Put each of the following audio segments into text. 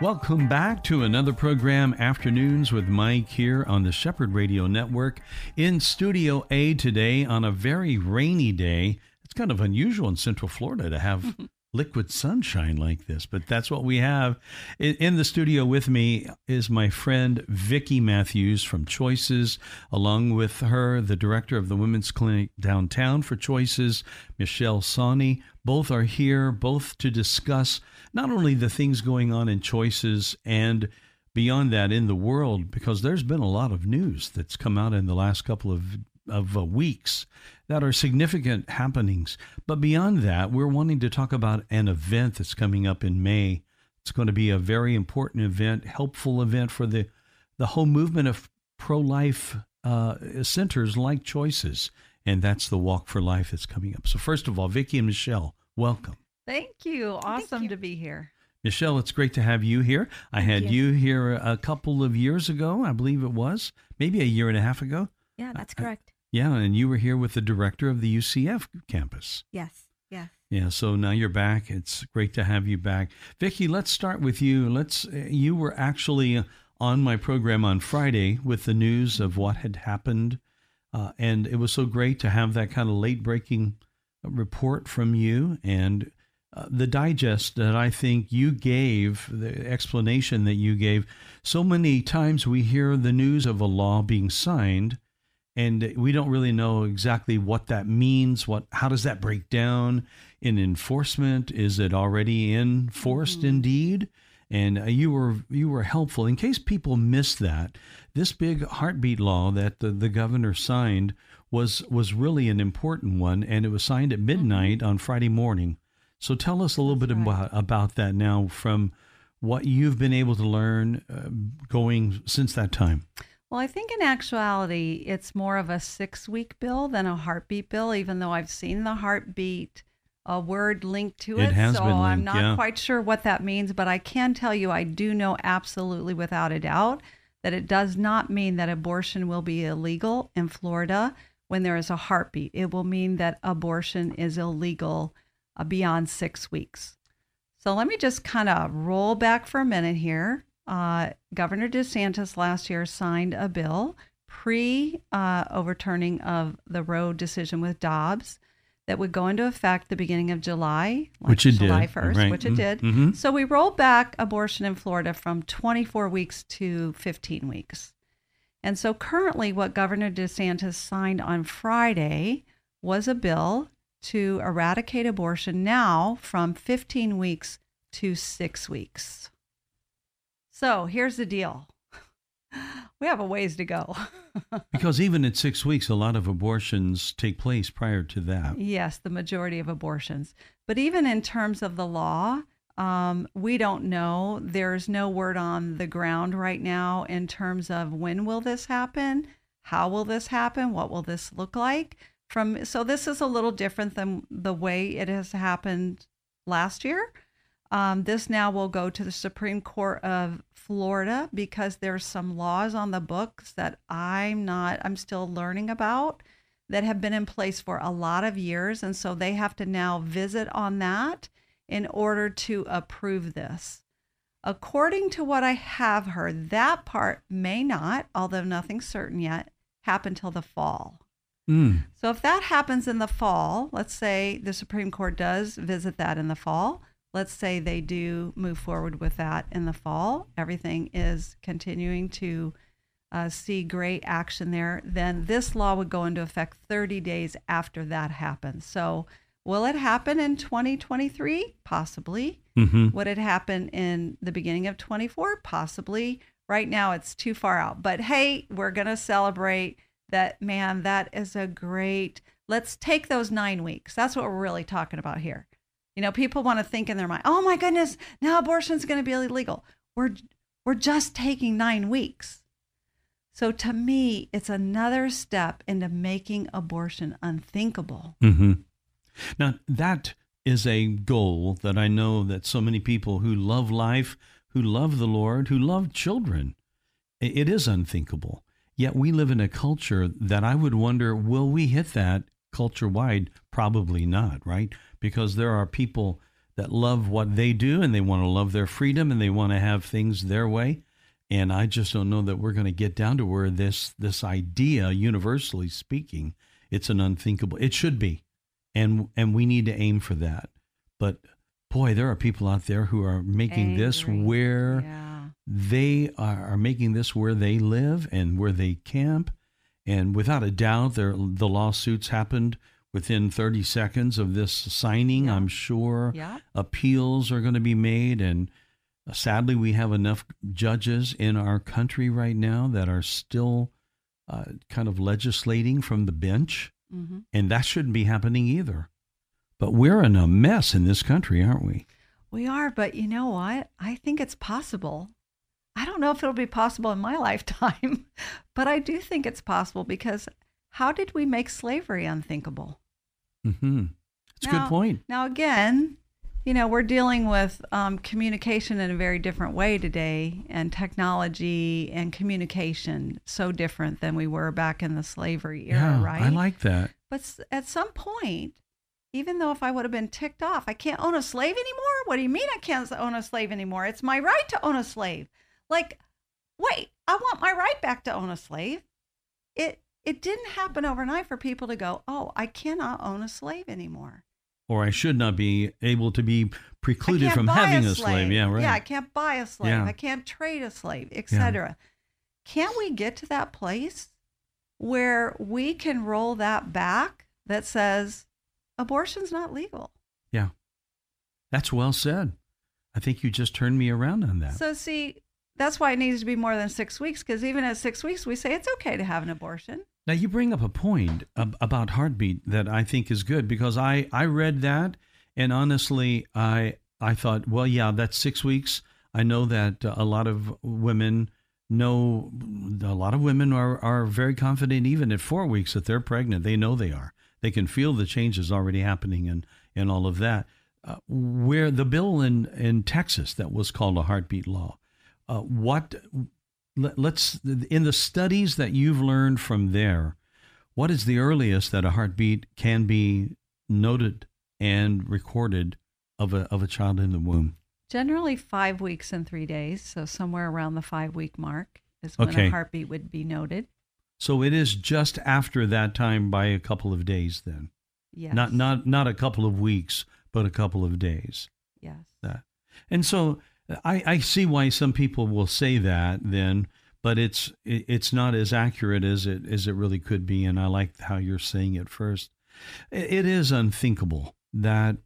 Welcome back to another program, Afternoons with Mike, here on the Shepherd Radio Network in Studio A today on a very rainy day. It's kind of unusual in Central Florida to have liquid sunshine like this, but that's what we have. In the studio with me is my friend Vicky Mathews from Choices, along with her, the director of the Women's Clinic downtown for Choices, Michelle Sawney. Both are here, both to discuss not only the things going on in Choices and beyond that in the world, because there's been a lot of news that's come out in the last couple of of uh, weeks that are significant happenings. But beyond that, we're wanting to talk about an event that's coming up in May. It's going to be a very important event, helpful event for the the whole movement of pro life uh, centers like Choices, and that's the Walk for Life that's coming up. So first of all, Vicky and Michelle, welcome. Thank you. Awesome Thank you. to be here. Michelle, it's great to have you here. I had you. you here a couple of years ago, I believe it was, maybe a year and a half ago. Yeah, that's I- correct. Yeah, and you were here with the director of the UCF campus. Yes, yes. Yeah, so now you're back. It's great to have you back. Vicky, let's start with you. Let's you were actually on my program on Friday with the news of what had happened. Uh, and it was so great to have that kind of late breaking report from you and uh, the digest that I think you gave, the explanation that you gave. So many times we hear the news of a law being signed and we don't really know exactly what that means what how does that break down in enforcement? Is it already enforced indeed? And uh, you were you were helpful. In case people missed that this big heartbeat law that the, the governor signed was was really an important one and it was signed at midnight on Friday morning. So tell us a little bit right. about about that now from what you've been able to learn uh, going since that time Well, I think in actuality, it's more of a six week bill than a heartbeat bill, even though I've seen the heartbeat a word linked to It it. so been I'm not yeah. quite sure what that means, but I can tell you I do know absolutely without a doubt that it does not mean that abortion will be illegal in Florida when there is a heartbeat. It will mean that abortion is illegal uh, beyond six weeks. So let me just kind of roll back for a minute here. Uh, Governor DeSantis last year signed a bill pre uh, overturning of the Roe decision with Dobbs that would go into effect the beginning of July, like Which it July did, 1st, right. which it did. mhm. So we rolled back abortion in Florida from 24 weeks to 15 weeks. And so currently, what Governor DeSantis signed on Friday was a bill to eradicate abortion now from 15 weeks to six weeks. So here's the deal we have a ways to go. Because even at six weeks, a lot of abortions take place prior to that. Yes, the majority of abortions. But even in terms of the law, um, we don't know. There's no word on the ground right now in terms of when will this happen, how will this happen, what will this look like. From so this is a little different than the way it has happened last year. Um, this now will go to the Supreme Court of Florida because there's some laws on the books that I'm not, I'm still learning about that have been in place for a lot of years. And so they have to now visit on that in order to approve this. According to what I have heard, that part may not, although nothing's certain yet, happen till the fall. Mm. So if that happens in the fall, let's say the Supreme Court does visit that in the fall. Let's say they do move forward with that in the fall. Everything is continuing to uh, see great action there. Then this law would go into effect 30 days after that happens. So will it happen in 2023? Possibly. hmm Would it happen in the beginning of 24? Possibly. Right now, it's too far out. But hey, we're going to celebrate that. Man, that is a great. Let's take those nine weeks. That's what we're really talking about here. You know, people want to think in their mind, oh my goodness, now abortion's going to be illegal. We're, we're just taking nine weeks. So to me, it's another step into making abortion unthinkable. Mm-hmm. Now, that is a goal that I know that so many people who love life, who love the Lord, who love children, it is unthinkable. Yet we live in a culture that I would wonder will we hit that culture wide? Probably not, right? Because there are people that love what they do and they want to love their freedom and they want to have things their way. And I just don't know that we're going to get down to where this this idea, universally speaking, it's an unthinkable. It should be, and and we need to aim for that. But boy, there are people out there who are making Angry. this where Yeah. they are, are making this where they live and where they camp. And without a doubt, there, the lawsuits happened within 30 seconds of this signing. Yeah. I'm sure Yeah. appeals are going to be made. And uh, sadly, we have enough judges in our country right now that are still uh, kind of legislating from the bench. hmm And that shouldn't be happening either. But we're in a mess in this country, aren't we? We are, but you know what? I think it's possible. I don't know if it'll be possible in my lifetime, but I do think it's possible because how did we make slavery unthinkable? Hmm It's a good point. Now, again, you know, we're dealing with um, communication in a very different way today, and technology and communication so different than we were back in the slavery era, yeah, right? I like that. But at some point, even though if I would have been ticked off, I can't own a slave anymore. What do you mean I can't own a slave anymore? It's my right to own a slave. Like, wait, I want my right back to own a slave. It it didn't happen overnight for people to go, oh, I cannot own a slave anymore. or I should not be able to be precluded from having a slave. Yeah, right. Yeah, I can't buy a slave. Yeah. I can't trade a slave, etc. Can't we get to that place where we can roll that back that says abortion's not legal? yeah. That's well said. I think you just turned me around on that. So see, that's why it needs to be more than six weeks because even at six weeks, we say it's okay to have an abortion. Now you bring up a point ab- about heartbeat that I think is good because I I read that and honestly I I thought well yeah that's 6 weeks. I know that uh, a lot of women know a lot of women are are very confident even at 4 weeks that they're pregnant. They know they are. They can feel the changes already happening and and all of that. Uh, where the bill in in Texas that was called a heartbeat law. Uh, what let, let's in the studies that you've learned from there what is the earliest that a heartbeat can be noted and recorded of a of a child in the womb Generally, five weeks and three days. So somewhere around the five week mark is when Okay. a heartbeat would be noted. so it is just after that time by a couple of days then Yes. not not not a couple of weeks but a couple of days Yes. that and so I, I see why some people will say that then but it's it's not as accurate as it as it really could be and i like how you're saying it first. It- is unthinkable that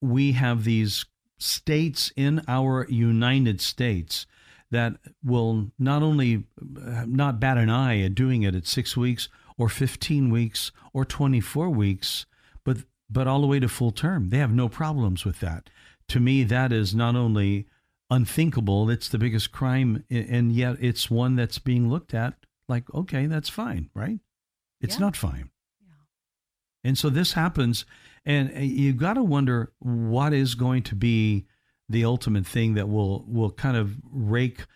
we have these states in our united states that will not only uh, not bat an eye at doing it at six weeks or 15 weeks or 24 weeks but but all the way to full term. They have no problems with that. To me that is not only unthinkable it's the biggest crime and yet it's one that's being looked at like okay that's fine right? It's Yeah. not fine. Yeah. and so this happens and you've got to wonder what is going to be the ultimate thing that will will kind of rake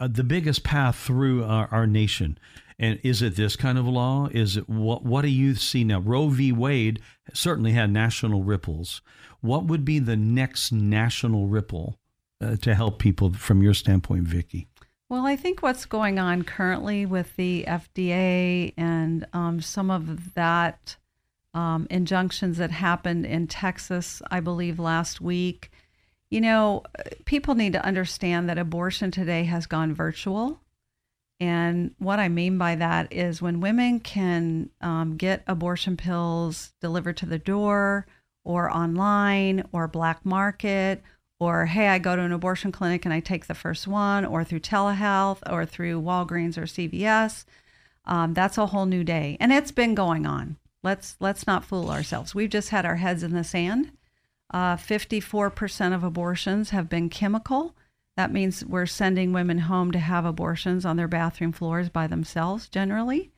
uh, the biggest path through our, our nation. And is it this kind of law? Is it what what do you see now? Roe v. Wade certainly had national ripples. What would be the next national ripple uh, to help people from your standpoint vicky Well, I think what's going on currently with the FDA and um, some of that um, injunctions that happened in Texas, I believe, last week, you know, people need to understand that abortion today has gone virtual. And what I mean by that is when women can um, get abortion pills delivered to the door or online or black market or hey, I go to an abortion clinic and I take the first one, or through telehealth, or through Walgreens or CVS. Um, that's a whole new day, and it's been going on. Let's let's not fool ourselves. We've just had our heads in the sand. Uh, 54% of abortions have been chemical. That means we're sending women home to have abortions on their bathroom floors by themselves, generally,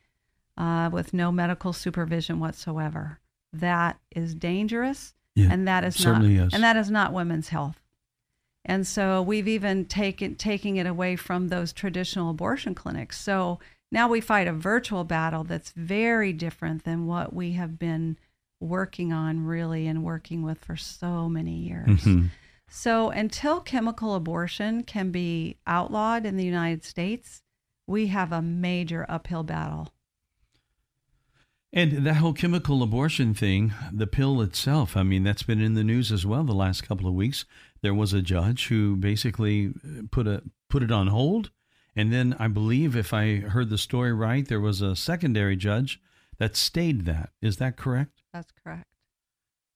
uh, with no medical supervision whatsoever. That is dangerous, Yeah, and that is not is. and that is not women's health. And so we've even taken taking it away from those traditional abortion clinics. So now we fight a virtual battle that's very different than what we have been working on really and working with for so many years. Mhm. So until chemical abortion can be outlawed in the United States, we have a major uphill battle. And that whole chemical abortion thing, the pill itself, I mean, that's been in the news as well the last couple of weeks. There was a judge who basically uh, put a put it on hold, and then I believe if I heard the story right, there was a secondary judge that stayed that. Is that correct? That's correct.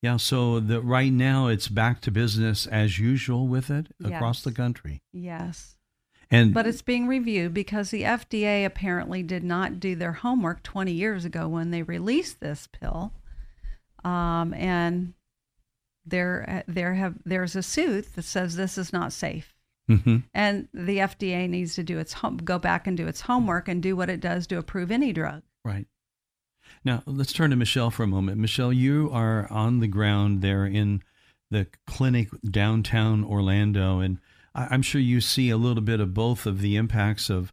Yeah, so the right now it's back to business as usual with it across the country. Yes. And But it's being reviewed because the FDA apparently did not do their homework 20 years ago when they released this pill. Um, and there, there have there's a suit that says this is not safe, Mhm. and the FDA needs to do its home, go back and do its homework and do what it does to approve any drug. Right. Now, let's turn to Michelle for a moment. Michelle, you are on the ground there in the clinic downtown Orlando, and I'm sure you see a little bit of both of the impacts of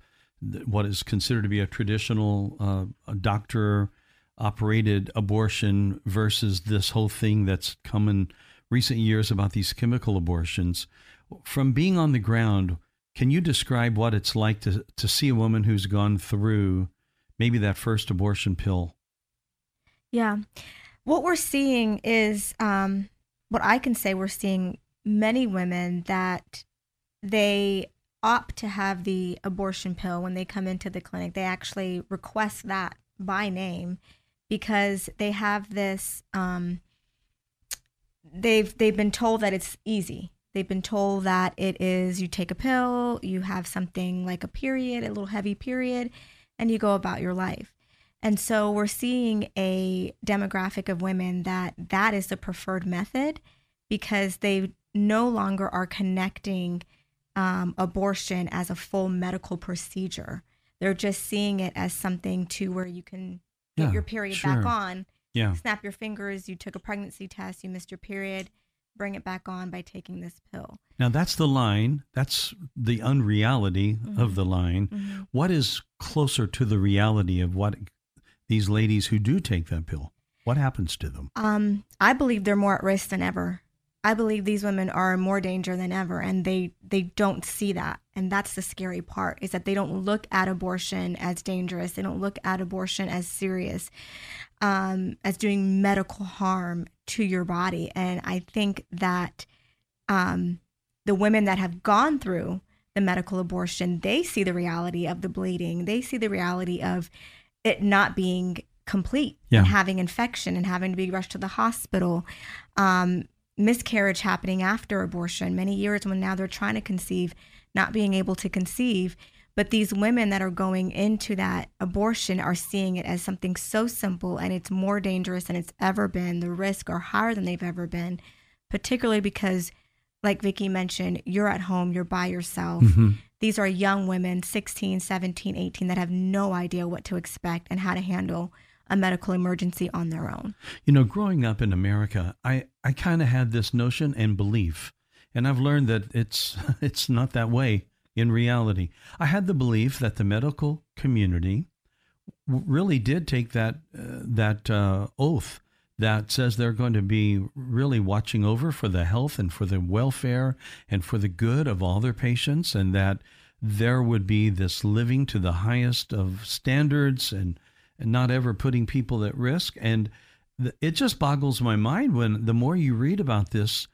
what is considered to be a traditional uh, doctor operated abortion versus this whole thing that's come in recent years about these chemical abortions. From being on the ground, can you describe what it's like to, to see a woman who's gone through maybe that first abortion pill? Yeah. What we're seeing is um, what I can say we're seeing many women that they opt to have the abortion pill when they come into the clinic. They actually request that by name because they have this um, they've they've been told that it's easy. They've been told that it is you take a pill, you have something like a period, a little heavy period, and you go about your life. And so we're seeing a demographic of women that that is the preferred method because they no longer are connecting um, abortion as a full medical procedure. They're just seeing it as something to where you can get Yeah, your period back on, Yeah. snap your fingers, you took a pregnancy test, you missed your period, bring it back on by taking this pill. Now that's the line. That's the unreality of the line. Mhm. What is closer to the reality of what these ladies who do take that pill? What happens to them? Um, I believe they're more at risk than ever. I believe these women are in more danger than ever, and they they don't see that, and that's the scary part is that they don't look at abortion as dangerous. They don't look at abortion as serious, um, as doing medical harm to your body. And I think that um, the women that have gone through the medical abortion, they see the reality of the bleeding. They see the reality of it not being complete Yeah. and having infection and having to be rushed to the hospital. Um, miscarriage happening after abortion, many years when now they're trying to conceive, not being able to conceive. But these women that are going into that abortion are seeing it as something so simple and it's more dangerous than it's ever been. The risks are higher than they've ever been, particularly because, like Vicky mentioned, you're at home, you're by yourself. Mhm. These are young women, 16, 17, 18, that have no idea what to expect and how to handle a medical emergency on their own. You know, growing up in America, I, I kind of had this notion and belief, and I've learned that it's it's not that way in reality. I had the belief that the medical community really did take that uh, that uh, oath that says they're going to be really watching over for the health and for the welfare and for the good of all their patients, and that there would be this living to the highest of standards and, and not ever putting people at risk. And th- it just boggles my mind when the more you read about this,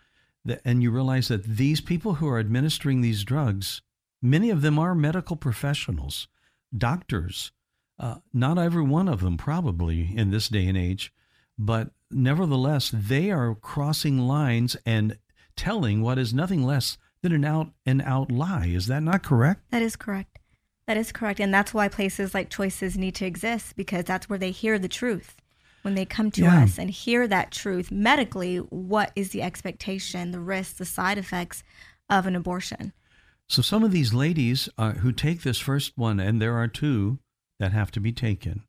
that, and you realize that these people who are administering these drugs, many of them are medical professionals, doctors. Uh, not every one of them, probably in this day and age, but nevertheless, they are crossing lines and telling what is nothing less than an out and out lie. Is that not correct? That is correct. That is correct. And that's why places like Choices need to exist because that's where they hear the truth. When they come to Yeah. us and hear that truth medically, what is the expectation, the risks, the side effects of an abortion? So some of these ladies uh, who take this first one, and there are two that have to be taken,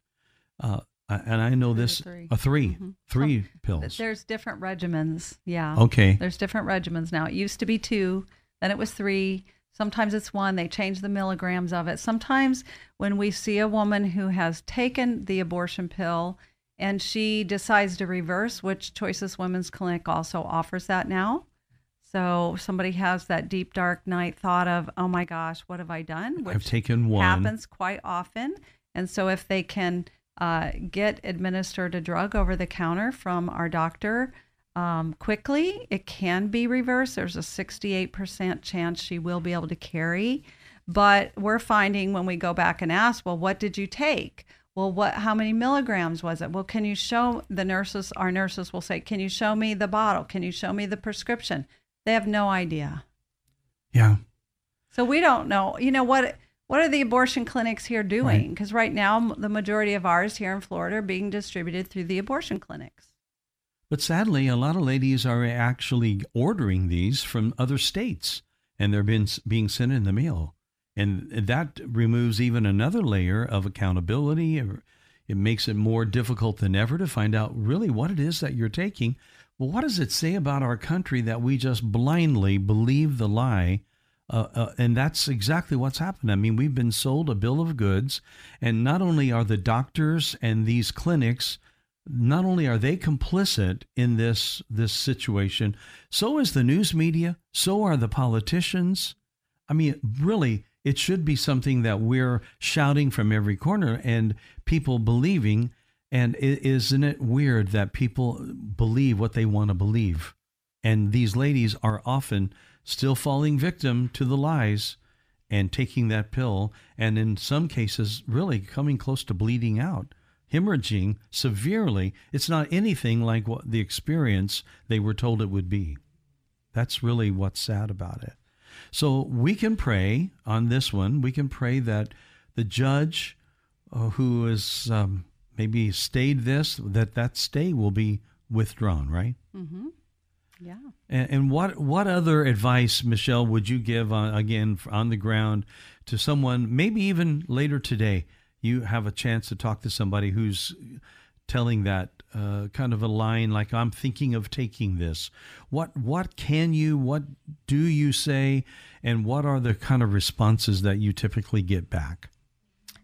uh, and I know this three. a 3 Mm-hmm. three pills. There's different regimens. Yeah. Okay. There's different regimens now. It used to be two, then it was three. Sometimes it's one. They change the milligrams of it. Sometimes when we see a woman who has taken the abortion pill and she decides to reverse, which Choices Women's Clinic also offers that now. So somebody has that deep dark night thought of, oh my gosh, what have I done? I've taken one. happens quite often. And so if they can uh, get administered a drug over the counter from our doctor um, quickly, it can be reversed. There's a 68% chance she will be able to carry. But we're finding when we go back and ask, well, what did you take? Well, what? How many milligrams was it? Well, can you show the nurses? Our nurses will say, "Can you show me the bottle? Can you show me the prescription?" They have no idea. Yeah. So we don't know. You know what? What are the abortion clinics here doing? Because right. now, the majority of ours here in Florida are being distributed through the abortion clinics. But sadly, a lot of ladies are actually ordering these from other states, and they're being being sent in the mail, and that removes even another layer of accountability. It makes it more difficult than ever to find out really what it is that you're taking. Well, what does it say about our country that we just blindly believe the lie? Uh, uh, and that's exactly what's happened. I mean, we've been sold a bill of goods, and not only are the doctors and these clinics not only are they complicit in this this situation, so is the news media, so are the politicians. I mean, really, it should be something that we're shouting from every corner and people believing. And isn't it weird that people believe what they want to believe? And these ladies are often still falling victim to the lies and taking that pill, and in some cases, really coming close to bleeding out hemorrhaging severely, it's not anything like what the experience they were told it would be. That's really what's sad about it. So we can pray on this one. We can pray that the judge uh, who has um, maybe stayed this, that that stay will be withdrawn, right? Mm-hmm. Yeah. And, and, what what other advice, Michelle, would you give uh, again on the ground to someone, maybe even later today? You have a chance to talk to somebody who's telling that uh, kind of a line like i'm thinking of taking this. What what can you what do you say and what are the kind of responses that you typically get back?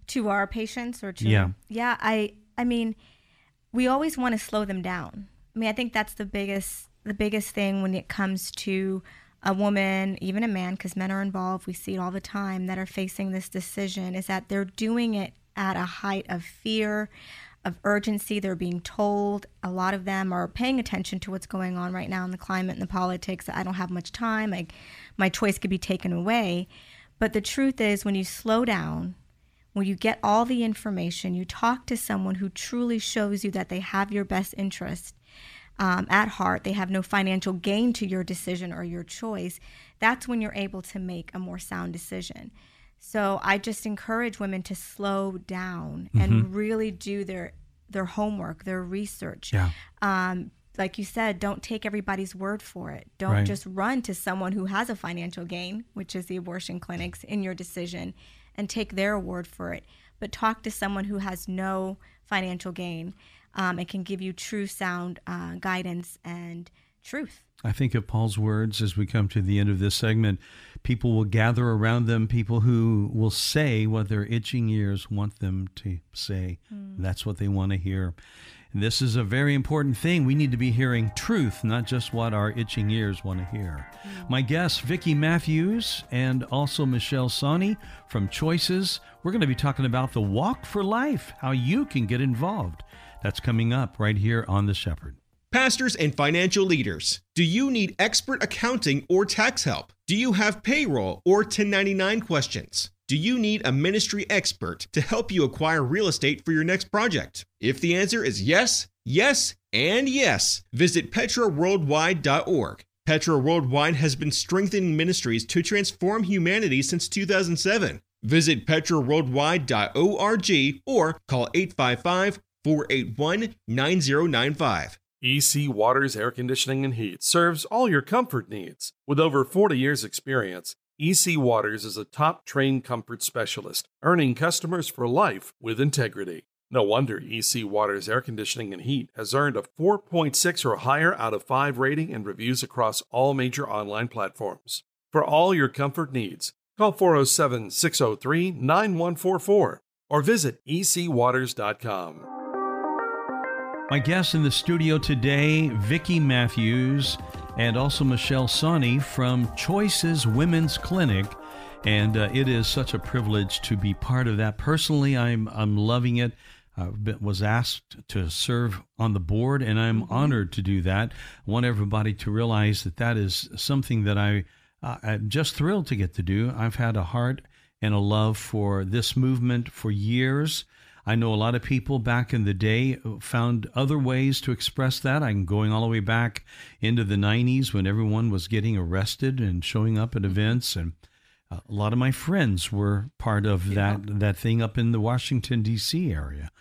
To our patients or to yeah. Yeah i i mean we always want to slow them down. I mean i think that's the biggest the biggest thing when it comes to a woman, even a man, because men are involved, we see it all the time, that are facing this decision, is that they're doing it at a height of fear, of urgency. They're being told. A lot of them are paying attention to what's going on right now in the climate and the politics. I don't have much time. Like my choice could be taken away. But the truth is, when you slow down, when you get all the information, you talk to someone who truly shows you that they have your best interest um, at heart, they have no financial gain to your decision or your choice, that's when you're able to make a more sound decision. So I just encourage women to slow down mm-hmm. and really do their their homework, their research. Yeah. Um, like you said, don't take everybody's word for it. Don't right. just run to someone who has a financial gain, which is the abortion clinics, in your decision and take their word for it. But talk to someone who has no financial gain um, and can give you true, sound uh, guidance and truth. I think of Paul's words as we come to the end of this segment. People will gather around them, people who will say what their itching ears want them to say. Mm. That's what they want to hear. And this is a very important thing. We need to be hearing truth, not just what our itching ears want to hear. Mm. My guests, Vicky Mathews and also Michelle Sawney from Choices. We're going to be talking about the Walk for Life, how you can get involved. That's coming up right here on The Shepherd. Pastors and financial leaders, do you need expert accounting or tax help? Do you have payroll or 1099 questions? Do you need a ministry expert to help you acquire real estate for your next project? If the answer is yes, yes, and yes, visit petraworldwide.org. Petra Worldwide has been strengthening ministries to transform humanity since 2007. Visit petraworldwide.org or call 855 481 9095. EC Waters Air Conditioning and Heat serves all your comfort needs. With over 40 years' experience, EC Waters is a top trained comfort specialist, earning customers for life with integrity. No wonder EC Waters Air Conditioning and Heat has earned a 4.6 or higher out of 5 rating and reviews across all major online platforms. For all your comfort needs, call 407 603 9144 or visit ecwaters.com. My guests in the studio today, Vicky Mathews and also Michelle Sawney from Choices Women's Clinic. And uh, it is such a privilege to be part of that. Personally, I'm I'm loving it. I was asked to serve on the board, and I'm mm-hmm. honored to do that. I want everybody to realize that that is something that I, uh, I'm just thrilled to get to do. I've had a heart and a love for this movement for years. I know a lot of people back in the day found other ways to express that. I'm going all the way back into the 90s when everyone was getting arrested and showing up at mm-hmm. events and uh, a lot of my friends were part of yeah. that that thing up in the Washington D.C. area.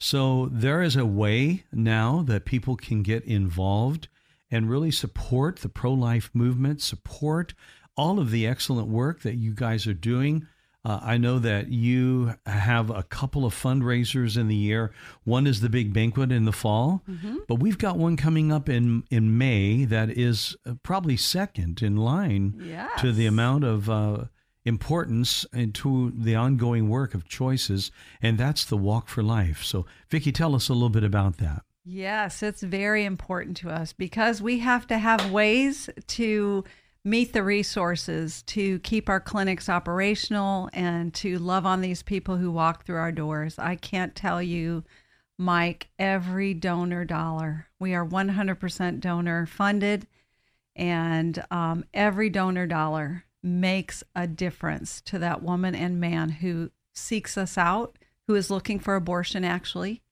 So there is a way now that people can get involved and really support the pro-life movement, support all of the excellent work that you guys are doing. Uh, I know that you have a couple of fundraisers in the year. One is the big banquet in the fall, mm-hmm. but we've got one coming up in in May that is uh, probably second in line yes. to the amount of uh, importance and to the ongoing work of choices, and that's the Walk for Life. So, Vicky, tell us a little bit about that. Yes, it's very important to us because we have to have ways to meet the resources to keep our clinics operational and to love on these people who walk through our doors. I can't tell you, Mike, every donor dollar. We are 100% donor funded, and um, every donor dollar makes a difference to that woman and man who seeks us out, who is looking for abortion, actually,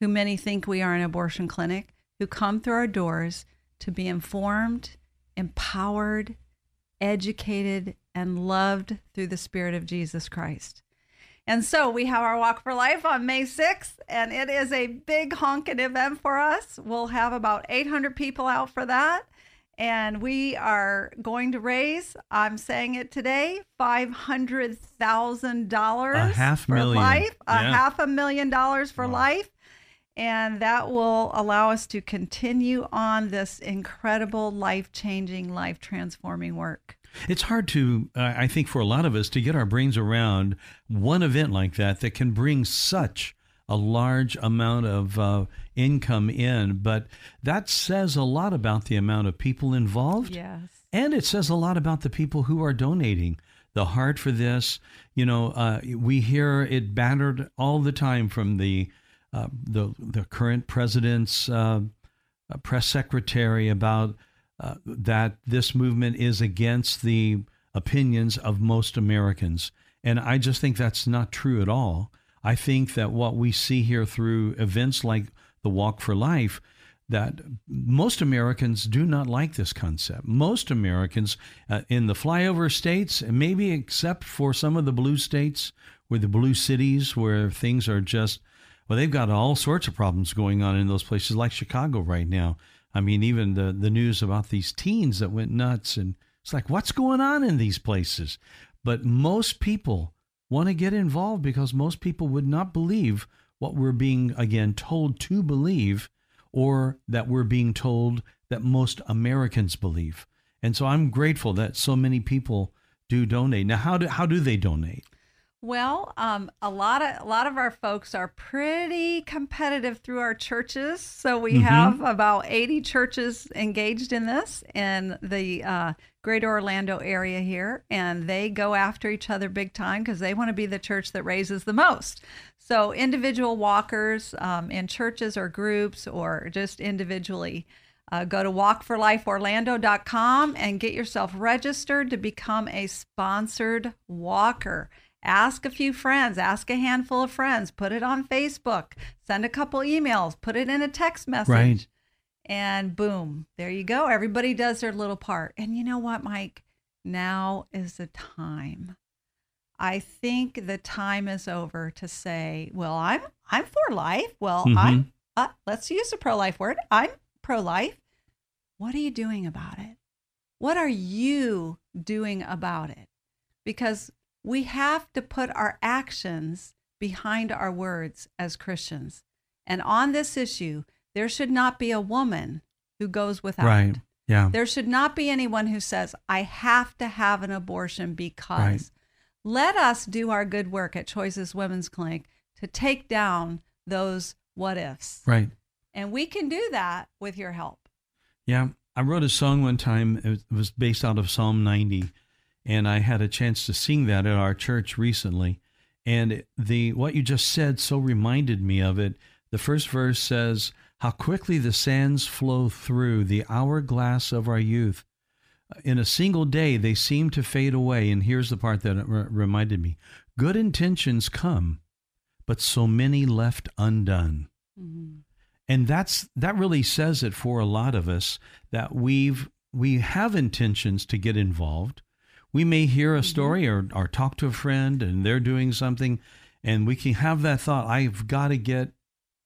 who many think we are an abortion clinic, who come through our doors to be informed empowered, educated, and loved through the Spirit of Jesus Christ. And so we have our Walk for Life on May 6th, and it is a big honking event for us. We'll have about 800 people out for that. And we are going to raise, I'm saying it today, $500,000 a half for million. life, a half a million dollars for wow. life and that will allow us to continue on this incredible life changing, life transforming work. It's hard to, uh, I think, for a lot of us to get our brains around one event like that that can bring such a large amount of uh, income in. But that says a lot about the amount of people involved. Yes. And it says a lot about the people who are donating. The heart for this, you know, uh, we hear it battered all the time from the uh, the the current president's uh, uh, press secretary about uh, that this movement is against the opinions of most Americans, and I just think that's not true at all. I think that what we see here through events like the Walk for Life that most Americans do not like this concept. Most Americans uh, in the flyover states, maybe except for some of the blue states, where the blue cities, where things are just well, they've got all sorts of problems going on in those places, like Chicago right now. I mean, even the the news about these teens that went nuts, and it's like, what's going on in these places? But most people want to get involved because most people would not believe what we're being again told to believe, or that we're being told that most Americans believe. And so I'm grateful that so many people do donate. Now, how do how do they donate? Well, um, a lot of a lot of our folks are pretty competitive through our churches. So we mm-hmm. have about 80 churches engaged in this in the uh, Greater Orlando area here, and they go after each other big time because they want to be the church that raises the most. So individual walkers um, in churches or groups or just individually. Uh, go to walkforlifeorlando.com and get yourself registered to become a sponsored walker. Ask a few friends, ask a handful of friends, put it on Facebook, send a couple emails, put it in a text message. Right. And boom, there you go. Everybody does their little part. And you know what, Mike? Now is the time. I think the time is over to say, well, I'm I'm for life. Well, mm-hmm. I'm uh, let's use the pro-life word. I'm pro-life. What are you doing about it? What are you doing about it? because we have to put our actions behind our words as Christians. And on this issue, there should not be a woman who goes without. Right. Yeah. There should not be anyone who says, I have to have an abortion because. Right. Let us do our good work at Choices Women's Clinic to take down those what ifs. Right. And we can do that with your help. Yeah. I wrote a song one time. It was based out of Psalm 90, and I had a chance to sing that at our church recently. And the what you just said so reminded me of it. The first verse says, "How quickly the sands flow through the hourglass of our youth. In a single day they seem to fade away." And here's the part that r- reminded me: Good intentions come, but so many left undone. Mm-hmm. And that's that really says it for a lot of us that we've we have intentions to get involved. We may hear a story or, or talk to a friend and they're doing something and we can have that thought, I've got to get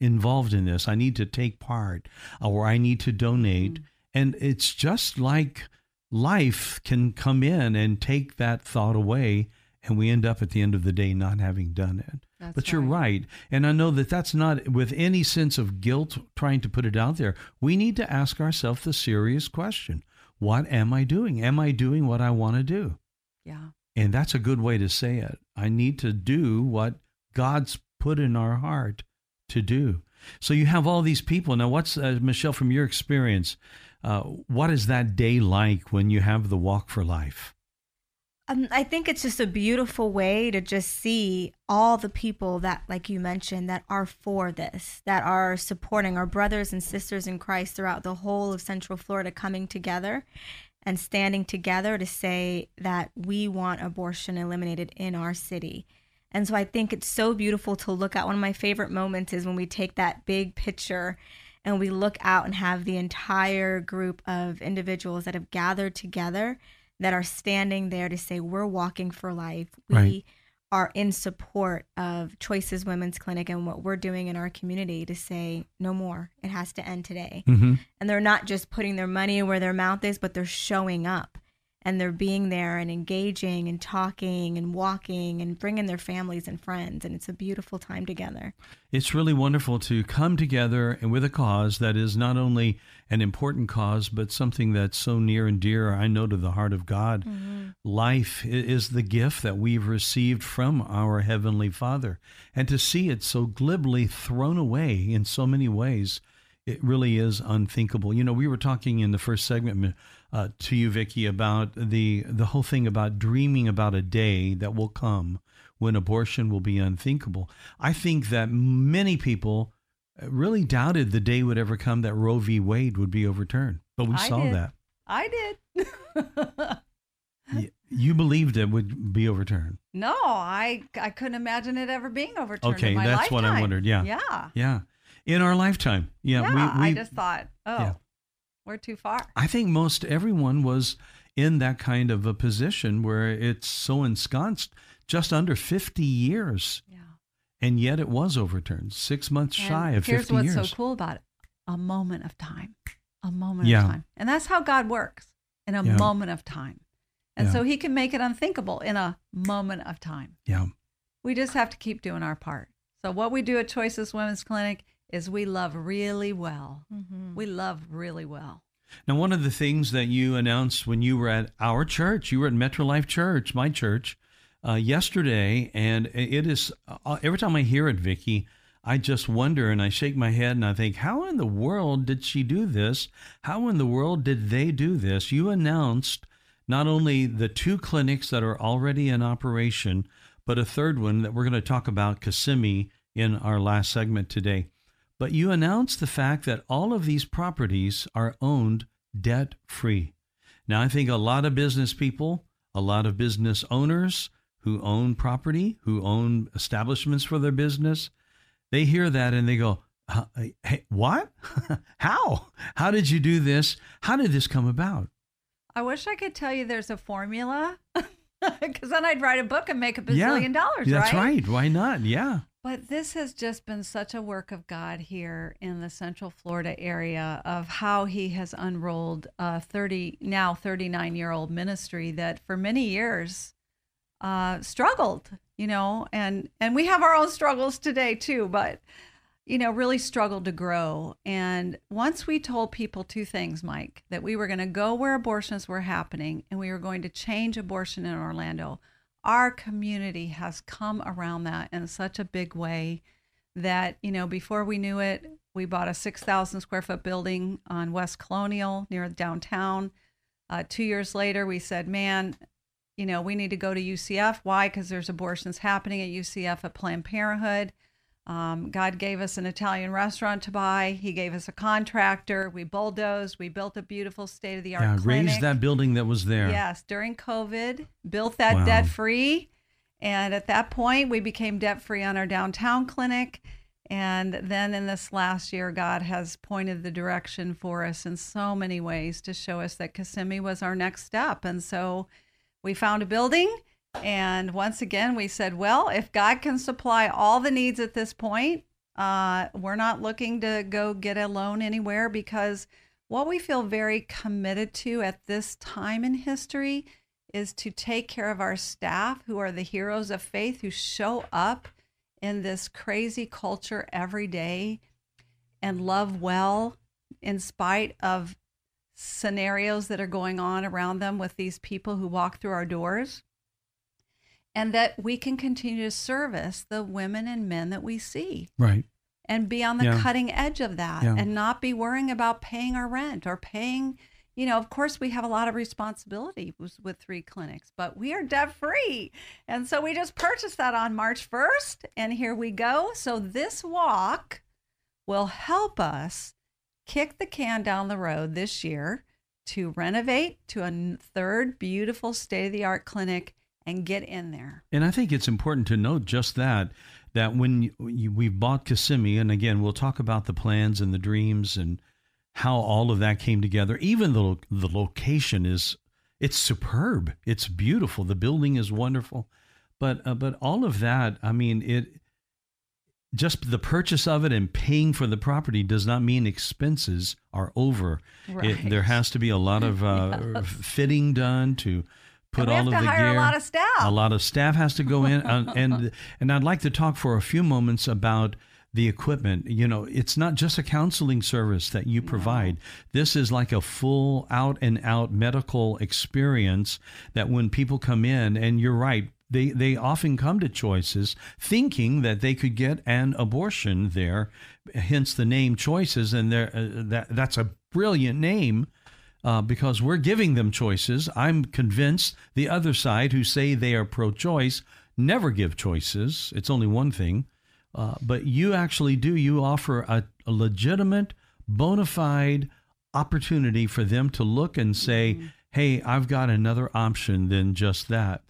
involved in this. I need to take part or I need to donate. Mm-hmm. And it's just like life can come in and take that thought away and we end up at the end of the day not having done it. That's but you're right. And I know that that's not with any sense of guilt trying to put it out there. We need to ask ourselves the serious question What am I doing? Am I doing what I want to do? Yeah. And that's a good way to say it. I need to do what God's put in our heart to do. So you have all these people. Now, what's, uh, Michelle, from your experience, uh, what is that day like when you have the walk for life? Um, I think it's just a beautiful way to just see all the people that, like you mentioned, that are for this, that are supporting our brothers and sisters in Christ throughout the whole of Central Florida coming together and standing together to say that we want abortion eliminated in our city. And so I think it's so beautiful to look at. One of my favorite moments is when we take that big picture and we look out and have the entire group of individuals that have gathered together that are standing there to say we're walking for life. We Right. are in support of Choices Women's Clinic and what we're doing in our community to say no more. It has to end today. Mm-hmm. And they're not just putting their money where their mouth is, but they're showing up and they're being there and engaging and talking and walking and bringing their families and friends. And it's a beautiful time together. It's really wonderful to come together and with a cause that is not only an important cause, but something that's so near and dear, I know, to the heart of God. Mm-hmm. Life is the gift that we've received from our Heavenly Father. And to see it so glibly thrown away in so many ways, it really is unthinkable. You know, we were talking in the first segment uh, to you, Vicky, about the the whole thing about dreaming about a day that will come when abortion will be unthinkable. I think that many people uh, really doubted the day would ever come that Roe v. Wade would be overturned, but we I saw did. that. I did. Y- You believed it would be overturned. no, I I couldn't imagine it ever being overturned. Okay, in my that's what I wondered. Yeah. Yeah. Yeah, in our lifetime. Yeah, Yeah. we, we I just thought, oh, Yeah. We're too far. I think most everyone was in that kind of a position where it's so ensconced, just under 50 years, Yeah. and yet it was overturned, six months shy And of here's 50 what's years. so cool about it: a moment of time, a moment Yeah. of time, and that's how God works in a Yeah. moment of time. And Yeah. so He can make it unthinkable in a moment of time. Yeah. We just have to keep doing our part. So what we do at Choices Women's Clinic is we love really well. We love really well. Now, one of the things that you announced when you were at our church, you were at Metro Life Church, my church, uh, yesterday, and it is uh, every time I hear it, Vicky, I just wonder and I shake my head and I think, how in the world did she do this? How in the world did they do this? You announced not only the two clinics that are already in operation, but a third one that we're going to talk about, Kissimmee, in our last segment today. But you announced the fact that all of these properties are owned debt free. Now, I think a lot of business people, a lot of business owners who own property, who own establishments for their business, they hear that and they go, "Uh, hey, what? How? How did you do this? How did this come about? I wish I could tell you there's a formula because then I'd write a book and make a Yeah, bazillion dollars, That's right? right. Why not? Yeah. But this has just been such a work of God here in the Central Florida area of how He has unrolled a 30, now 39 year old ministry that for many years uh, struggled, you know, and and we have our own struggles today too, but you know, really struggled to grow. And once we told people two things, Mike, that we were going to go where abortions were happening and we were going to change abortion in Orlando, our community has come around that in such a big way that, you know, before we knew it, we bought a 6,000 square foot building on West Colonial near downtown. Uh, two years later, we said, man, you know, we need to go to UCF. Why? Because there's abortions happening at UCF at Planned Parenthood. Um, God gave us an Italian restaurant to buy. He gave us a contractor. We bulldozed. We built a beautiful state of the art Yeah, clinic. raised that building that was there. Yes, during COVID, built that Wow. debt free. And at that point, we became debt free on our downtown clinic. And then in this last year, God has pointed the direction for us in so many ways to show us that Kissimmee was our next step. And so we found a building. And once again, we said, well, if God can supply all the needs at this point, uh, we're not looking to go get a loan anywhere because what we feel very committed to at this time in history is to take care of our staff who are the heroes of faith who show up in this crazy culture every day and love well in spite of scenarios that are going on around them with these people who walk through our doors and that we can continue to service the women and men that we see Right. and be on the Yeah. cutting edge of that Yeah. and not be worrying about paying our rent or paying you know of course we have a lot of responsibility with, with three clinics but we are debt free and so we just purchased that on march 1st and here we go so this walk will help us kick the can down the road this year to renovate to a third beautiful state of the art clinic and get in there And I think it's important to note just that that when you, you, we bought Kissimmee, and again, we'll talk about the plans and the dreams and how all of that came together. Even the the location is it's superb. It's beautiful. The building is wonderful, but uh, but all of that, I mean, it just the purchase of it and paying for the property does not mean expenses are over. Right. It, there has to be a lot of uh, Yes. fitting done to put all have of to the hire a gear. lot of staff. A lot of staff has to go in, and, and and I'd like to talk for a few moments about the equipment. You know, it's not just a counseling service that you provide. This is like a full out and out medical experience that when people come in, and you're right, they, they often come to choices thinking that they could get an abortion there, hence the name choices. And there, uh, that, that's a brilliant name uh, because we're giving them choices. I'm convinced the other side, who say they are pro choice, never give choices. It's only one thing. Uh, but you actually do. You offer a, a legitimate, bona fide opportunity for them to look and say, hey, I've got another option than just that.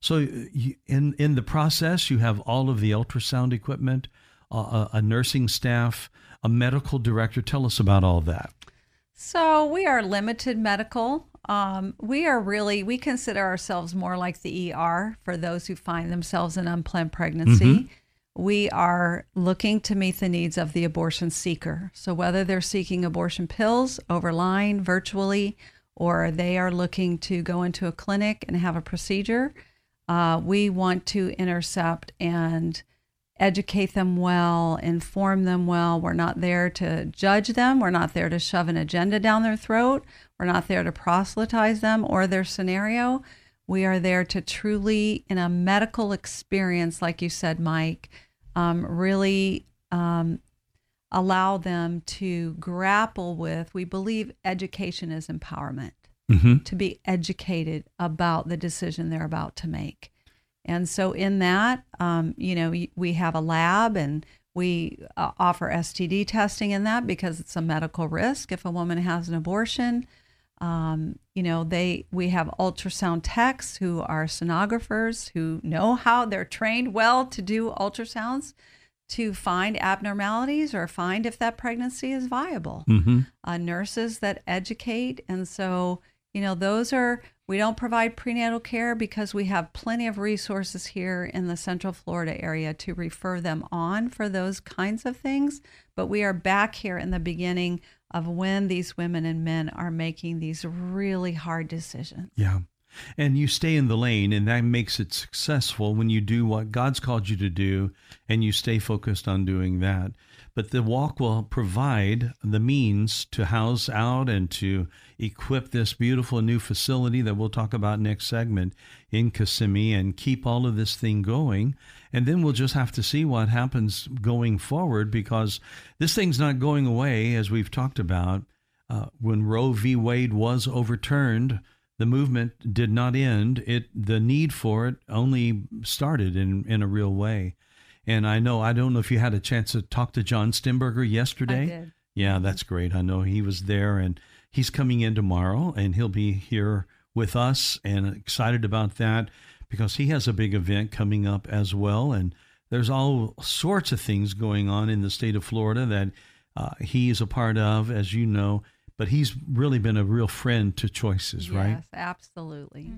So you, in in the process, you have all of the ultrasound equipment, uh, a, a nursing staff, a medical director. Tell us about all that. So we are limited medical. Um, we are really we consider ourselves more like the ER for those who find themselves in unplanned pregnancy. We are looking to meet the needs of the abortion seeker. So whether they're seeking abortion pills over line, virtually, or they are looking to go into a clinic and have a procedure, uh, we want to intercept and educate them well, inform them well. We're not there to judge them. We're not there to shove an agenda down their throat. We're not there to proselytize them or their scenario. We are there to truly, in a medical experience, like you said, Mike, um, really um, allow them to grapple with. We believe education is empowerment Mm-hmm. to be educated about the decision they're about to make. And so, in that, um, you know, we have a lab and we uh, offer STD testing in that because it's a medical risk if a woman has an abortion. Um, you know, they we have ultrasound techs who are sonographers who know how they're trained well to do ultrasounds to find abnormalities or find if that pregnancy is viable Mm-hmm. uh, nurses that educate. And so, you know, those are, we don't provide prenatal care because we have plenty of resources here in the Central Florida area to refer them on for those kinds of things. But we are back here in the beginning of when these women and men are making these really hard decisions. Yeah. And you stay in the lane, and that makes it successful when you do what God's called you to do and you stay focused on doing that. But the walk will provide the means to house out and to equip this beautiful new facility that we'll talk about next segment in Kissimmee and keep all of this thing going. And then we'll just have to see what happens going forward because this thing's not going away, as we've talked about. Uh, when Roe v. Wade was overturned, the movement did not end. It the need for it only started in in a real way. And I know I don't know if you had a chance to talk to John Stemberger yesterday. I did. Yeah, that's great. I know he was there and he's coming in tomorrow and he'll be here with us and excited about that because he has a big event coming up as well and there's all sorts of things going on in the state of Florida that uh, he is a part of, as you know but he's really been a real friend to choices, yes, right? Yes, absolutely.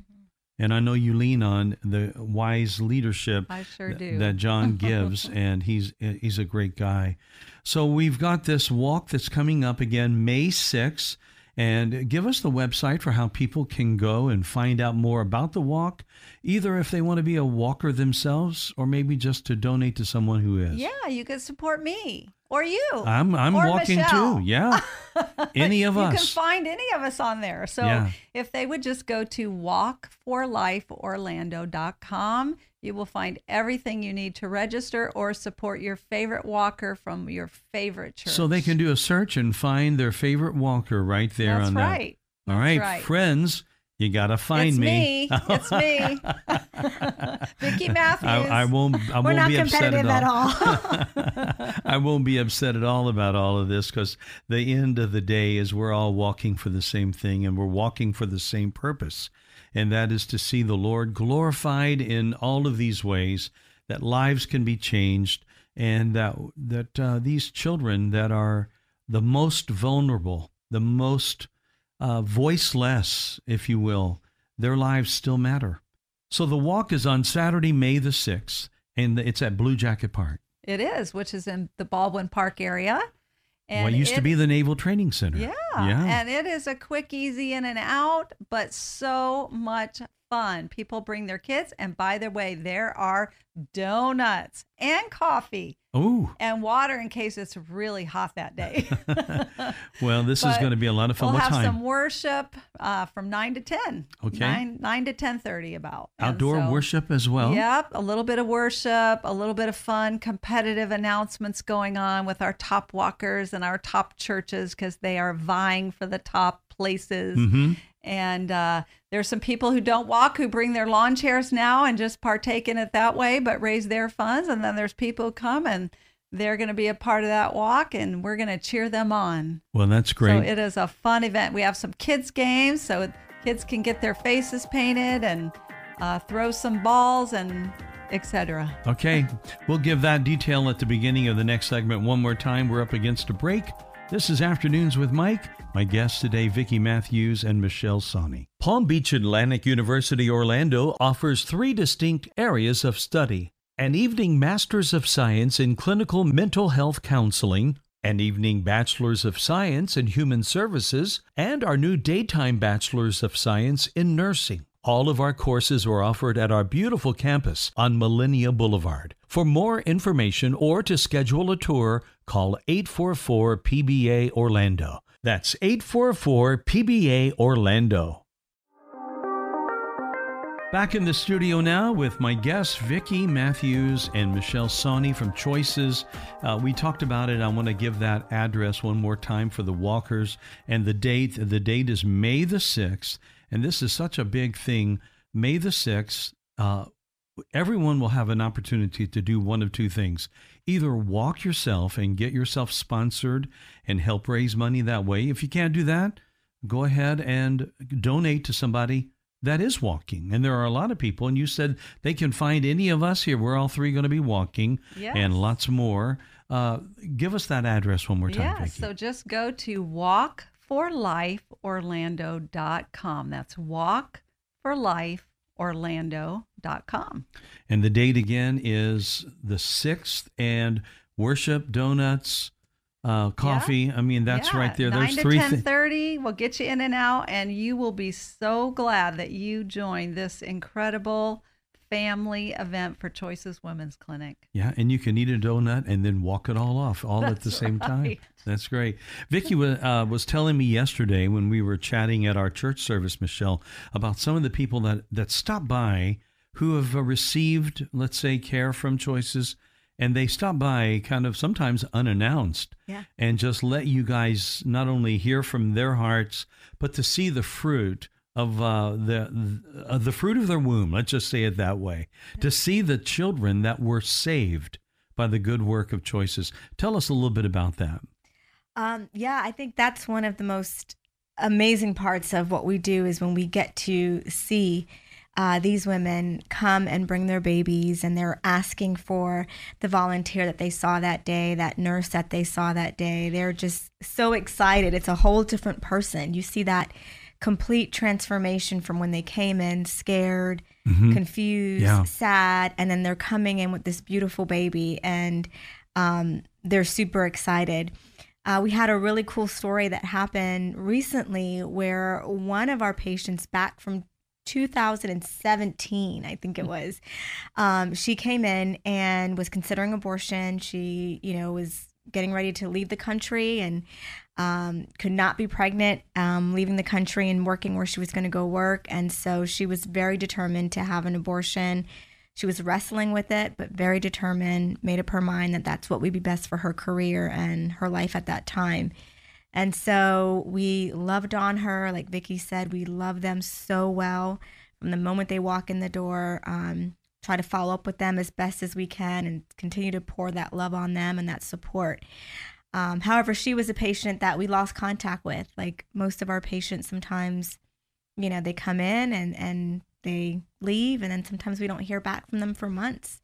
And I know you lean on the wise leadership I sure do. that John gives, and he's he's a great guy. So we've got this walk that's coming up again May 6th. And give us the website for how people can go and find out more about the walk, either if they want to be a walker themselves or maybe just to donate to someone who is. Yeah, you could support me or you. I'm I'm or walking Michelle. too. Yeah. Any of you us. can find any of us on there. So Yeah. if they would just go to walkforlifeorlando.com, you will find everything you need to register or support your favorite walker from your favorite church. So they can do a search and find their favorite walker right there That's on right. that. All right, right. friends, you got to find me. it's me. me. It's me. Vicky Mathews. I, I won't. I We're won't not be upset competitive at at all. all. I won't be upset at all about all of this because the end of the day is we're all walking for the same thing and we're walking for the same purpose, and that is to see the Lord glorified in all of these ways, that lives can be changed, and that that uh, these children that are the most vulnerable, the most uh, voiceless, if you will, their lives still matter. So the walk is on Saturday, May the 6th, and it's at Blue Jacket Park. It is, which is in the Baldwin Park area. And what used to be the Naval Training Center. Yeah. Yeah. And it is a quick, easy in and out, but so much fun. People bring their kids. And by the way, there are donuts and coffee oh, and water in case it's really hot that day. well, this is going to be a lot of fun. we'll what have time? some worship uh, from 9 to 10. Okay. 9, 9 to 10.30 about. Outdoor so- worship as well. Yep, a little bit of worship, a little bit of fun, competitive announcements going on with our top walkers and our top churches because they are vying for the top places. hmm And uh, there's some people who don't walk who bring their lawn chairs now and just partake in it that way, but raise their funds. And then there's people who come and they're going to be a part of that walk, and we're going to cheer them on. Well, that's great. So it is a fun event. We have some kids games, so kids can get their faces painted and uh, throw some balls and etc. Okay, we'll give that detail at the beginning of the next segment one more time. We're up against a break. This is Afternoons with Mike. My guests today, Vicky Mathews and Michelle Sawney. Palm Beach Atlantic University Orlando offers three distinct areas of study an evening Master's of Science in Clinical Mental Health Counseling, an evening Bachelor's of Science in Human Services, and our new daytime Bachelor's of Science in Nursing. All of our courses are offered at our beautiful campus on Millennia Boulevard. For more information or to schedule a tour, call 844 PBA Orlando. That's 844 PBA Orlando. Back in the studio now with my guests, Vicky Mathews and Michelle Sawney from Choices. Uh, we talked about it. I want to give that address one more time for the walkers and the date. The date is May the 6th. And this is such a big thing. May the 6th, uh, everyone will have an opportunity to do one of two things either walk yourself and get yourself sponsored and help raise money that way. If you can't do that, go ahead and donate to somebody that is walking. And there are a lot of people, and you said they can find any of us here. We're all three going to be walking Yes. and lots more. Uh, give us that address one more time, Yeah, Vicky. so just go to walkforlifeorlando.com. That's walkforlifeorlando.com. And the date again is the 6th, and worship, donuts, uh, coffee. I mean, that's Yeah, right there. There's three ten things. thirty. We'll get you in and out, and you will be so glad that you joined this incredible family event for Choices Women's Clinic. Yeah, and you can eat a donut and then walk it all off all at the That's same time. That's great. Vicky wa- uh, was telling me yesterday when we were chatting at our church service, Michelle, about some of the people that that stop by who have uh, received, let's say, care from Choices, and they stop by kind of sometimes unannounced, Yeah. and just let you guys not only hear from their hearts, but to see the fruit of uh, the uh, the fruit of their womb. Let's just say it that way. To see the children that were saved by the good work of choices. Tell us a little bit about that. Um, yeah, I think that's one of the most amazing parts of what we do is when we get to see uh, these women come and bring their babies and they're asking for the volunteer that they saw that day, that nurse that they saw that day. They're just so excited. It's a whole different person. You see that complete transformation from when they came in scared, confused, Yeah. sad, and then they're coming in with this beautiful baby and um, they're super excited. Uh, we had a really cool story that happened recently where one of our patients back from 2017, I think it was, um, she came in and was considering abortion. She, you know, was getting ready to leave the country and um, could not be pregnant, um, leaving the country and working where she was going to go work. And so she was very determined to have an abortion. She was wrestling with it, but very determined, made up her mind that that's what would be best for her career and her life at that time. And so we loved on her. Like Vicky said, we love them so well from the moment they walk in the door. Um, try to follow up with them as best as we can and continue to pour that love on them and that support. Um, however, she was a patient that we lost contact with. Like most of our patients, sometimes, you know, they come in and, and they leave, and then sometimes we don't hear back from them for months,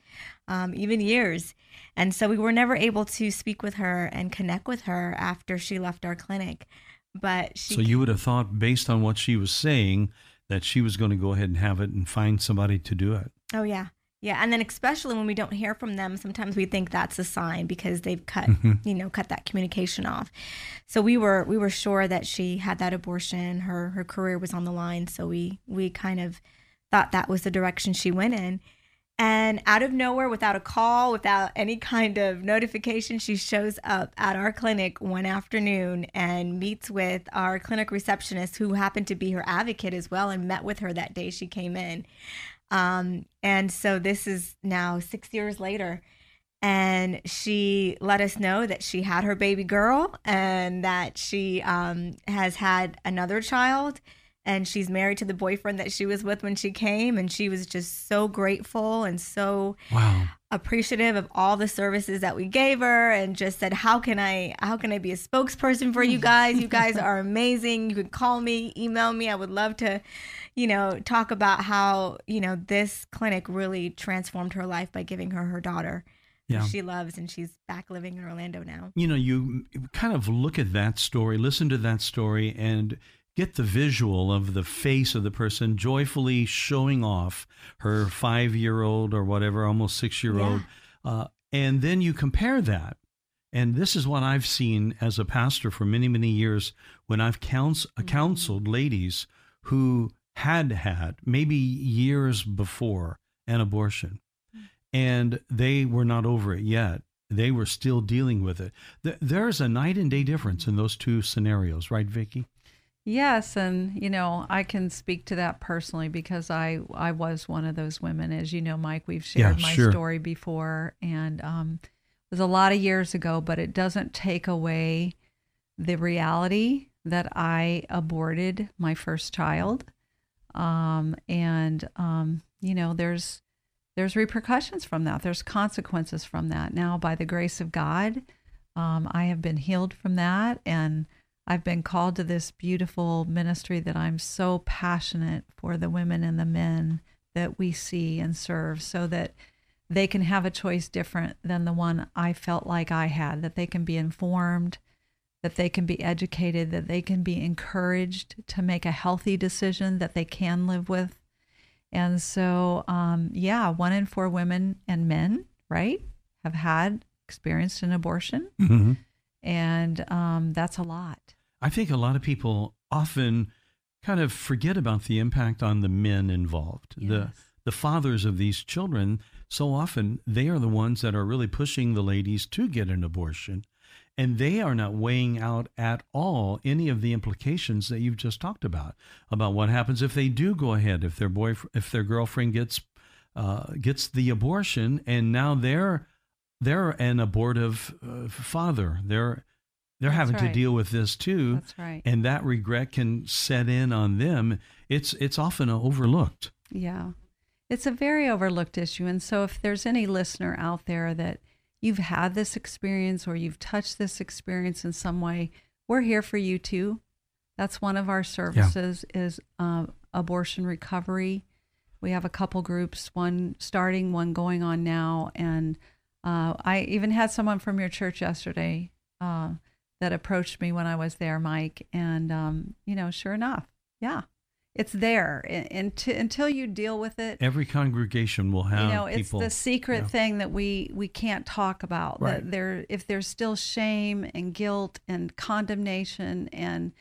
um, even years. And so we were never able to speak with her and connect with her after she left our clinic. But she So you would have thought, based on what she was saying, that she was going to go ahead and have it and find somebody to do it. Oh yeah. Yeah, and then especially when we don't hear from them, sometimes we think that's a sign because they've cut, you know, cut that communication off. So we were we were sure that she had that abortion, her her career was on the line, so we we kind of thought that was the direction she went in. And out of nowhere, without a call, without any kind of notification, she shows up at our clinic one afternoon and meets with our clinic receptionist, who happened to be her advocate as well, and met with her that day she came in. Um, and so this is now six years later. And she let us know that she had her baby girl and that she um, has had another child and she's married to the boyfriend that she was with when she came. And she was just so grateful and so Wow. appreciative of all the services that we gave her and just said how can i how can i be a spokesperson for you guys you guys are amazing you can call me email me i would love to you know talk about how you know this clinic really transformed her life by giving her her daughter Yeah. she loves and she's back living in orlando now You know, you kind of look at that story, listen to that story, and get the visual of the face of the person joyfully showing off her five year old or whatever, almost six year old. Uh, and then you compare that. And this is what I've seen as a pastor for many, many years when I've couns- uh, mm-hmm. counseled ladies who had had maybe years before an abortion mm. and they were not over it yet. They were still dealing with it. There's a night and day difference in those two scenarios, right, Vicky? Yes, and you know, I can speak to that personally because I I was one of those women. As you know, Mike, we've shared Yeah, my sure. story before, and um, it was a lot of years ago. But it doesn't take away the reality that I aborted my first child, um, and um, you know, there's there's repercussions from that. There's consequences from that. Now, by the grace of God, um, I have been healed from that, and I've been called to this beautiful ministry that I'm so passionate for the women and the men that we see and serve so that they can have a choice different than the one I felt like I had, that they can be informed, that they can be educated, that they can be encouraged to make a healthy decision that they can live with. And so, um, yeah, one in four women and men, right, have had experienced an abortion. Mm-hmm. and um, that's a lot. I think a lot of people often kind of forget about the impact on the men involved. Yes. The the fathers of these children, so often they are the ones that are really pushing the ladies to get an abortion. And they are not weighing out at all any of the implications that you've just talked about about what happens if they do go ahead, if their boy, if their girlfriend gets uh, gets the abortion, and now they're they're an abortive uh, father. They're they're That's having to deal with this too That's right. and that regret can set in on them it's it's often overlooked Yeah. It's a very overlooked issue. And so, if there's any listener out there that you've had this experience or you've touched this experience in some way, we're here for you too. That's one of our services is uh, abortion recovery. We have a couple groups, one starting, one going on now, and uh, I even had someone from your church yesterday uh, that approached me when I was there, Mike, and um, you know, sure enough, yeah, it's there. And, and to, until you deal with it, every congregation will have you know, it's people the secret yeah. thing that we we can't talk about. Right. That there, if there's still shame and guilt and condemnation and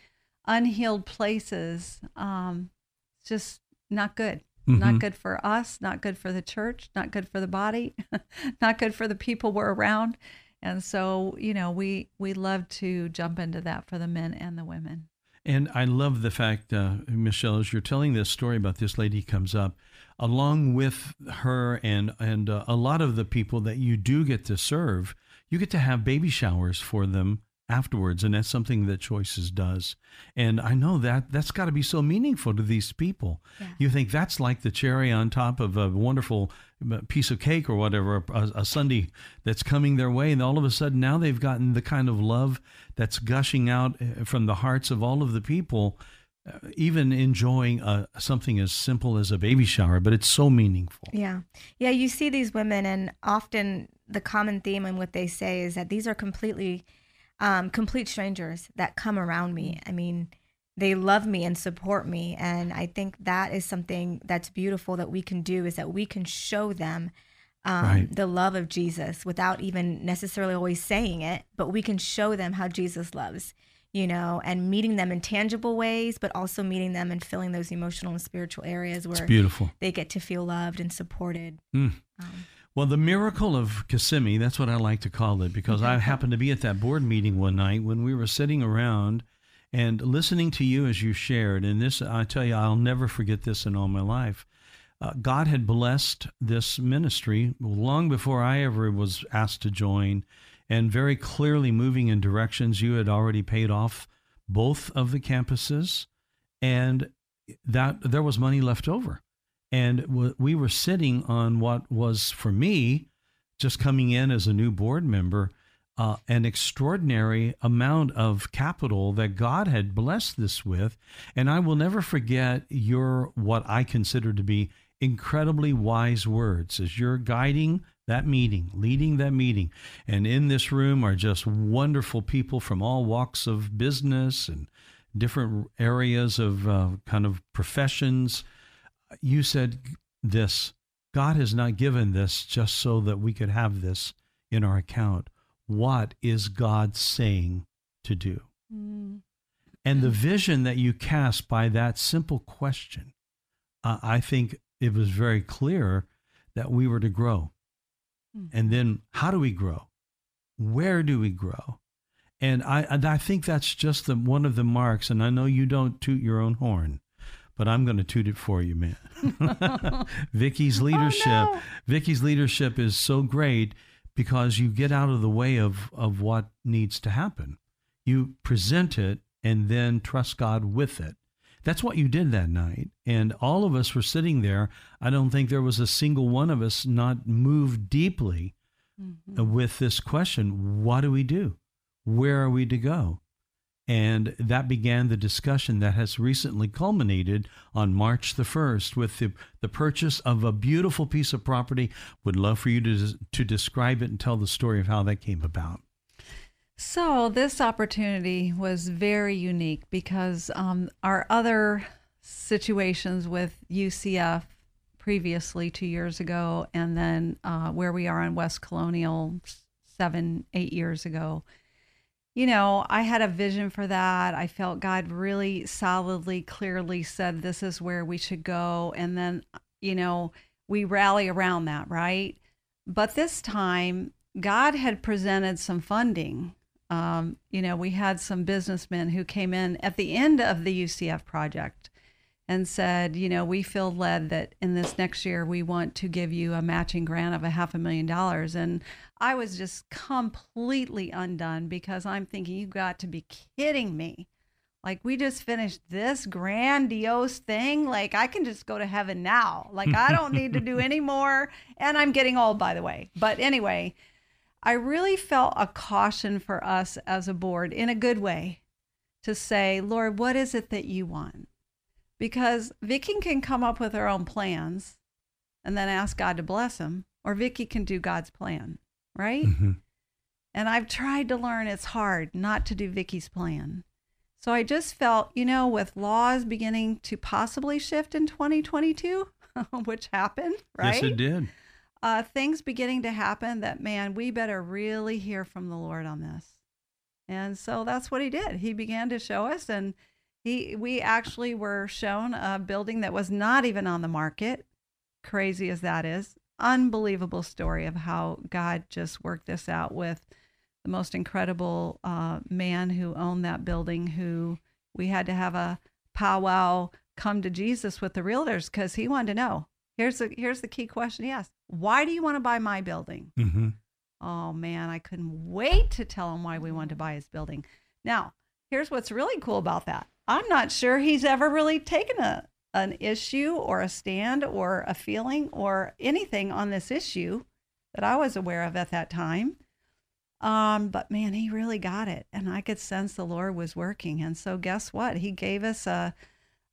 unhealed places, um, it's just not good. Mhm. Not good for us. Not good for the church. Not good for the body. not good for the people we're around. And so, you know, we we love to jump into that for the men and the women. And I love the fact, uh, Michelle, as you're telling this story about this lady comes up, along with her and and uh, a lot of the people that you do get to serve, you get to have baby showers for them afterwards, and that's something that Choices does. And I know that that's got to be so meaningful to these people. Yeah. You think that's like the cherry on top of a wonderful uh, piece of cake or whatever, a, a sundae that's coming their way, and all of a sudden now they've gotten the kind of love that's gushing out uh, from the hearts of all of the people, uh, even enjoying uh, something as simple as a baby shower, but it's so meaningful. Yeah. Yeah, you see these women, and often the common theme and what they say is that these are completely, um, complete strangers that come around me. I mean, they love me and support me. And I think that is something that's beautiful that we can do is that we can show them um, Right. the love of Jesus without even necessarily always saying it, but we can show them how Jesus loves, you know, and meeting them in tangible ways, but also meeting them and filling those emotional and spiritual areas where It's beautiful. they get to feel loved and supported. Mm. Um, Well, the miracle of Kissimmee, that's what I like to call it, because I happened to be at that board meeting one night when we were sitting around and listening to you as you shared. And this, I tell you, I'll never forget this in all my life. Uh, God had blessed this ministry long before I ever was asked to join, and very clearly moving in directions you had already paid off both of the campuses, and that there was money left over and we were sitting on what was for me just coming in as a new board member uh, an extraordinary amount of capital that god had blessed this with. And i will never forget your what i consider to be incredibly wise words. As you're guiding that meeting leading that meeting and in this room are just wonderful people from all walks of business and different areas of uh, kind of professions you said this God has not given this just so that we could have this in our account. What is God saying to do? Mm. And the vision that you cast by that simple question, uh, I think it was very clear that we were to grow. And then how do we grow? Where do we grow? And I, and I think that's just the, one of the marks. And I know you don't toot your own horn, but I'm going to toot it for you, man. Vicky's leadership, no. Vicky's leadership is so great because you get out of the way of, of what needs to happen. You present it and then trust God with it. That's what you did that night. And all of us were sitting there. I don't think there was a single one of us not moved deeply uh, with this question what do we do? Where are we to go? And that began the discussion that has recently culminated on March the 1st with the, the purchase of a beautiful piece of property. Would love for you to, to describe it and tell the story of how that came about. So this opportunity was very unique because um, our other situations with UCF previously two years ago, and then uh, where we are on West Colonial seven, eight years ago, you know, I had a vision for that. I felt God really solidly, clearly said this is where we should go. And then, you know, we rally around that, right? But this time, God had presented some funding. Um, you know, we had some businessmen who came in at the end of the UCF project and said, you know, we feel led that in this next year we want to give you a matching grant of a half a million dollars. And I was just completely undone because I'm thinking, you got to be kidding me. Like, we just finished this grandiose thing. Like, I can just go to heaven now. Like, I don't need to do any more. And I'm getting old, by the way. But anyway, I really felt a caution for us as a board in a good way to say, Lord, what is it that you want? Because Vicky can come up with her own plans and then ask God to bless them, or Vicky can do God's plan, right? Mm-hmm. And I've tried to learn it's hard not to do Vicky's plan. So I just felt, you know, with laws beginning to possibly shift in 2022, which happened, right? Yes, it did. Uh, things beginning to happen that, man, we better really hear from the Lord on this. And so that's what he did. He began to show us, and he, we actually were shown a building that was not even on the market. Crazy as that is, unbelievable story of how God just worked this out with the most incredible uh, man who owned that building. Who we had to have a powwow come to Jesus with the realtors because he wanted to know. Here's the here's the key question he asked: Why do you want to buy my building? Mm-hmm. Oh man, I couldn't wait to tell him why we wanted to buy his building. Now, here's what's really cool about that. I'm not sure he's ever really taken a an issue or a stand or a feeling or anything on this issue that I was aware of at that time. Um, but man, he really got it, and I could sense the Lord was working. And so, guess what? He gave us a,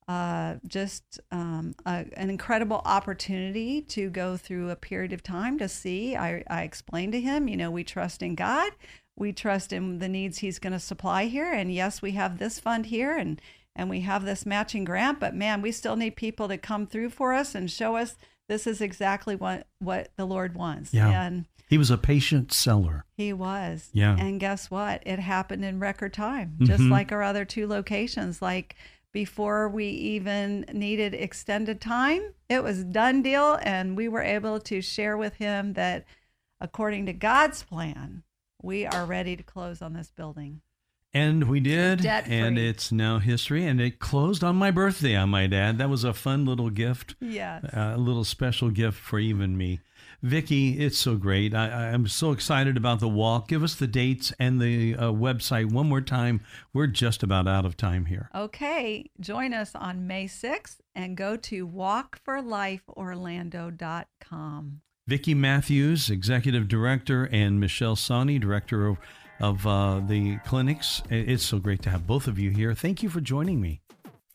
uh, just um, a, an incredible opportunity to go through a period of time to see. I, I explained to him, you know, we trust in God we trust in the needs he's going to supply here. And yes we have this fund here and and we have this matching grant but man we still need people to come through for us and show us this is exactly what what the lord wants. Yeah. and he was a patient seller. He was. Yeah. And guess what? It happened in record time mm-hmm. just like our other two locations. Like before we even needed extended time it was done deal and we were able to share with him that according to god's plan we are ready to close on this building. And we did, Debt and it's now history. And it closed on my birthday, I might add. That was a fun little gift. Yes. Uh, a little special gift for even me. Vicky, it's so great. I, am so excited about the walk. Give us the dates and the uh, website one more time. We're just about out of time here. Okay. Join us on May 6th and go to walkforlifeorlando.com. Vicky Mathews, Executive Director, and Michelle Sawney, Director of, of uh, the clinics. It's so great to have both of you here. Thank you for joining me.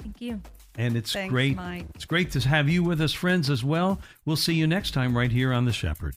Thank you. And it's Thanks, great. Mike. It's great to have you with us, friends, as well. We'll see you next time right here on The Shepherd.